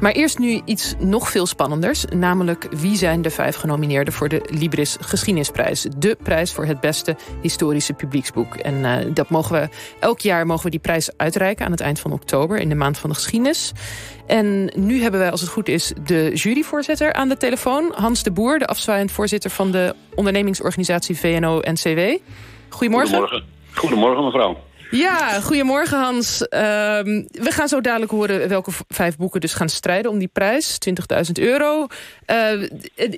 Maar eerst nu iets nog veel spannenders. Namelijk wie zijn de vijf genomineerden voor de Libris Geschiedenisprijs. De prijs voor het beste historische publieksboek. En uh, dat mogen we, elk jaar mogen we die prijs uitreiken aan het eind van oktober. In de maand van de geschiedenis. En nu hebben wij, als het goed is, de juryvoorzitter aan de telefoon. Hans de Boer, de afzwaaiend voorzitter van de ondernemingsorganisatie VNO-NCW. Goedemorgen. Goedemorgen. Goedemorgen, mevrouw. Ja, goedemorgen Hans. Uh, we gaan zo dadelijk horen welke vijf boeken dus gaan strijden om die prijs. 20.000 euro. Uh,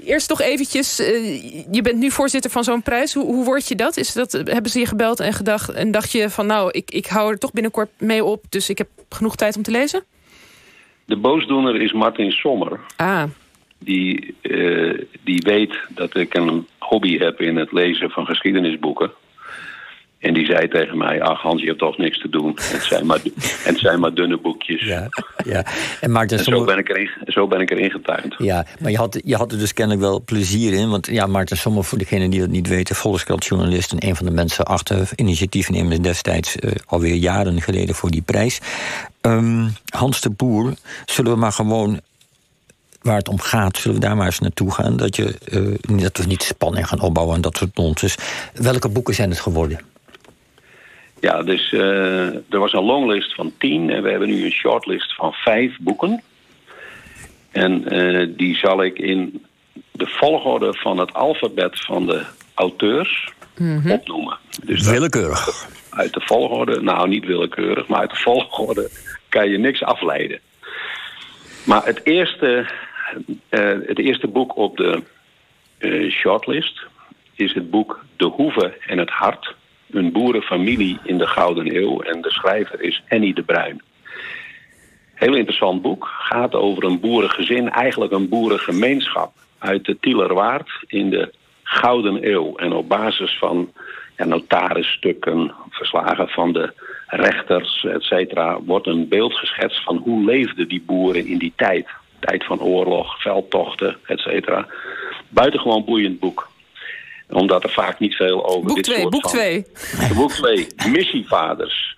eerst toch eventjes, uh, je bent nu voorzitter van zo'n prijs. Hoe, hoe word je dat? Is dat? Hebben ze je gebeld en gedacht en dacht je van nou, ik, ik hou er toch binnenkort mee op... dus ik heb genoeg tijd om te lezen? De boosdoener is Martin Sommer. Ah. Die, die weet dat ik een hobby heb in het lezen van geschiedenisboeken. En die zei tegen mij, ach Hans, je hebt toch niks te doen. Het zijn maar, het zijn maar dunne boekjes. Ja, ja. En, Maarten, en zo, ben ik erin, zo ben ik erin getuind. Ja, maar je had, je had er dus kennelijk wel plezier in. Want ja, Maarten Sommer, voor degenen die dat niet weten... Volkskrant-journalist en een van de mensen achter initiatiefnemers destijds... Uh, alweer jaren geleden voor die prijs. Um, Hans de Boer, zullen we maar gewoon waar het om gaat, zullen we daar maar eens naartoe gaan. Dat, je, uh, dat we niet spanning gaan opbouwen en dat soort nonsens. Welke boeken zijn het geworden? Ja, dus uh, er was een longlist van tien en we hebben nu een shortlist van vijf boeken. En uh, die zal ik in de volgorde van het alfabet van de auteurs mm -hmm. opnoemen. Dus willekeurig? Uit de volgorde, nou niet willekeurig, maar uit de volgorde kan je niks afleiden. Maar het eerste, uh, het eerste boek op de shortlist is het boek De Hoeve en het Hart een boerenfamilie in de Gouden Eeuw. En de schrijver is Henny de Bruin. Heel interessant boek. Gaat over een boerengezin, eigenlijk een boerengemeenschap uit de Tielerwaard in de Gouden Eeuw. En op basis van ja, notarisstukken, verslagen van de rechters, et cetera, wordt een beeld geschetst van hoe leefden die boeren in die tijd. Tijd van oorlog, veldtochten, et cetera. Buitengewoon boeiend boek omdat er vaak niet veel over boek dit twee, soort boek van... twee. Boek 2, Missievaders.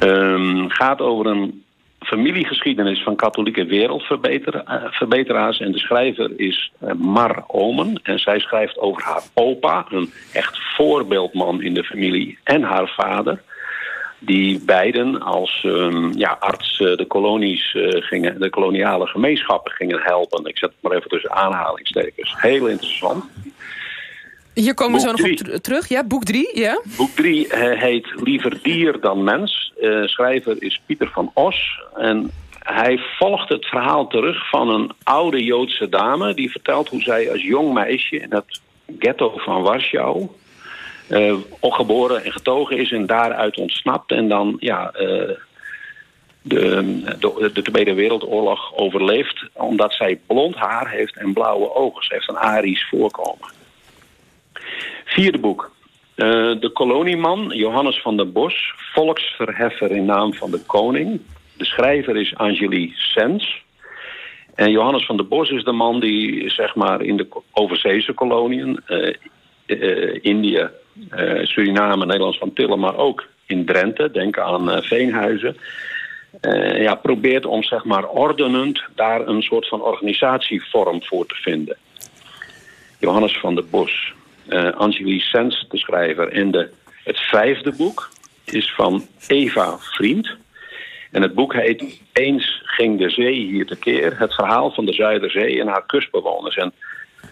Um, gaat over een familiegeschiedenis van katholieke wereldverbeteraars. En de schrijver is uh, Mar Omen. En zij schrijft over haar opa, een echt voorbeeldman in de familie. En haar vader. Die beiden als um, ja, arts uh, de kolonies uh, gingen, de koloniale gemeenschappen gingen helpen. Ik zet het maar even tussen aanhalingstekens. Heel interessant. Hier komen boek we zo nog drie. op terug. Ja, boek drie, ja. Boek 3 uh, heet Liever dier dan mens. Uh, schrijver is Pieter van Os. En hij volgt het verhaal terug van een oude Joodse dame... die vertelt hoe zij als jong meisje in het ghetto van Warschau... Uh, geboren en getogen is en daaruit ontsnapt. En dan ja, de, de, de Tweede Wereldoorlog overleeft... omdat zij blond haar heeft en blauwe ogen. Ze heeft een Arisch voorkomen. Vierde boek. Uh, de kolonieman, Johannes van der Bos, volksverheffer in naam van de koning. De schrijver is Angélie Sens. En Johannes van der Bos is de man die zeg maar in de overzeese koloniën, uh, Indië, Suriname, Nederlands van Tillen, maar ook in Drenthe, denk aan Veenhuizen, ja, probeert om zeg maar ordenend daar een soort van organisatievorm voor te vinden. Johannes van der Bos. Uh, Angelique Sens, de schrijver. En de, het vijfde boek is van Eva Vriend. En het boek heet Eens ging de zee hier tekeer. Het verhaal van de Zuiderzee en haar kustbewoners. En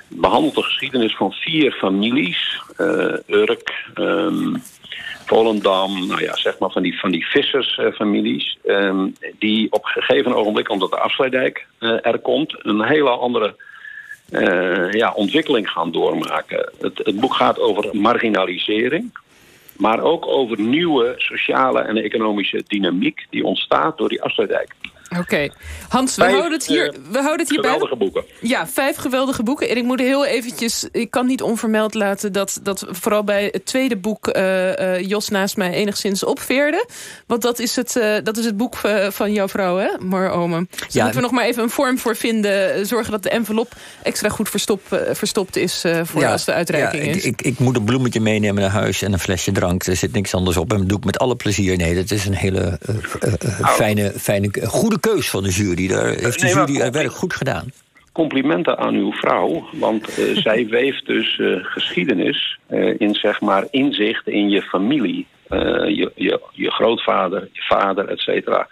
behandelt de geschiedenis van vier families. Uh, Urk, um, Volendam, nou ja, zeg maar van die, van die vissersfamilies. Um, die op een gegeven ogenblik, omdat de afsluitdijk uh, er komt... een hele andere uh, ja, ontwikkeling gaan doormaken. Het, het boek gaat over marginalisering, maar ook over nieuwe sociale en economische dynamiek die ontstaat door die afsluitdijk. Oké. Okay. Hans, we vijf, houden het hier, we houden het hier geweldige boeken. Ja, vijf geweldige boeken. En ik moet heel eventjes... Ik kan niet onvermeld laten dat, dat vooral bij het tweede boek... Uh, uh, Jos naast mij enigszins opveerde. Want dat is het, uh, dat is het boek van jouw vrouw, hè, Mar Omen. Dus ja, moeten we nog maar even een vorm voor vinden. Zorgen dat de envelop extra goed verstop, verstopt is... voor ja, als de uitreiking ja, is. Ik, ik, ik, moet een bloemetje meenemen naar huis en een flesje drank. Er zit niks anders op. En dat doe ik met alle plezier. Nee, dat is een hele fijne, fijne, goede keus van de jury. Daar heeft de jury haar werk goed gedaan complimenten aan uw vrouw. Want uh, zij weeft dus uh, geschiedenis uh, in zeg maar inzicht in je familie. Je, je, je, grootvader, je vader, et cetera.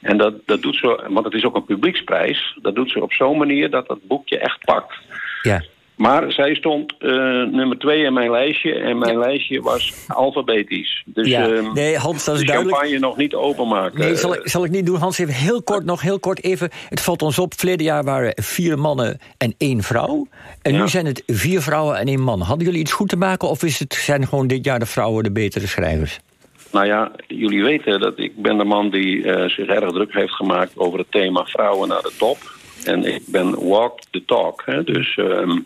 En dat, dat doet ze, want het is ook een publieksprijs. Dat doet ze op zo'n manier dat dat boekje echt pakt. Ja. Maar zij stond uh, nummer twee in mijn lijstje. En mijn lijstje was alfabetisch. Dus ja. uh, nee, Hans, dat is de duidelijk. champagne nog niet openmaken. Nee, zal ik, zal ik niet doen. Hans, even heel kort, nog heel kort even. Het valt ons op, verleden jaar waren vier mannen en één vrouw. En Ja. nu zijn het vier vrouwen en één man. Hadden jullie iets goed te maken of is het, zijn gewoon dit jaar de vrouwen de betere schrijvers? Nou ja, jullie weten dat ik ben de man die eh, zich erg druk heeft gemaakt... over het thema vrouwen naar de top. En ik ben walk the talk. Hè? Dus ehm,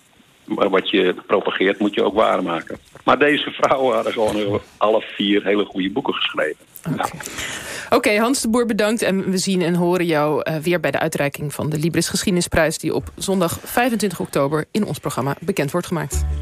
wat je propageert moet je ook waarmaken. Maar deze vrouwen hadden gewoon alle vier hele goede boeken geschreven. Ja. Oké, Hans de Boer bedankt. En we zien en horen jou eh, weer bij de uitreiking van de Libris Geschiedenisprijs... die op zondag 25 oktober in ons programma bekend wordt gemaakt.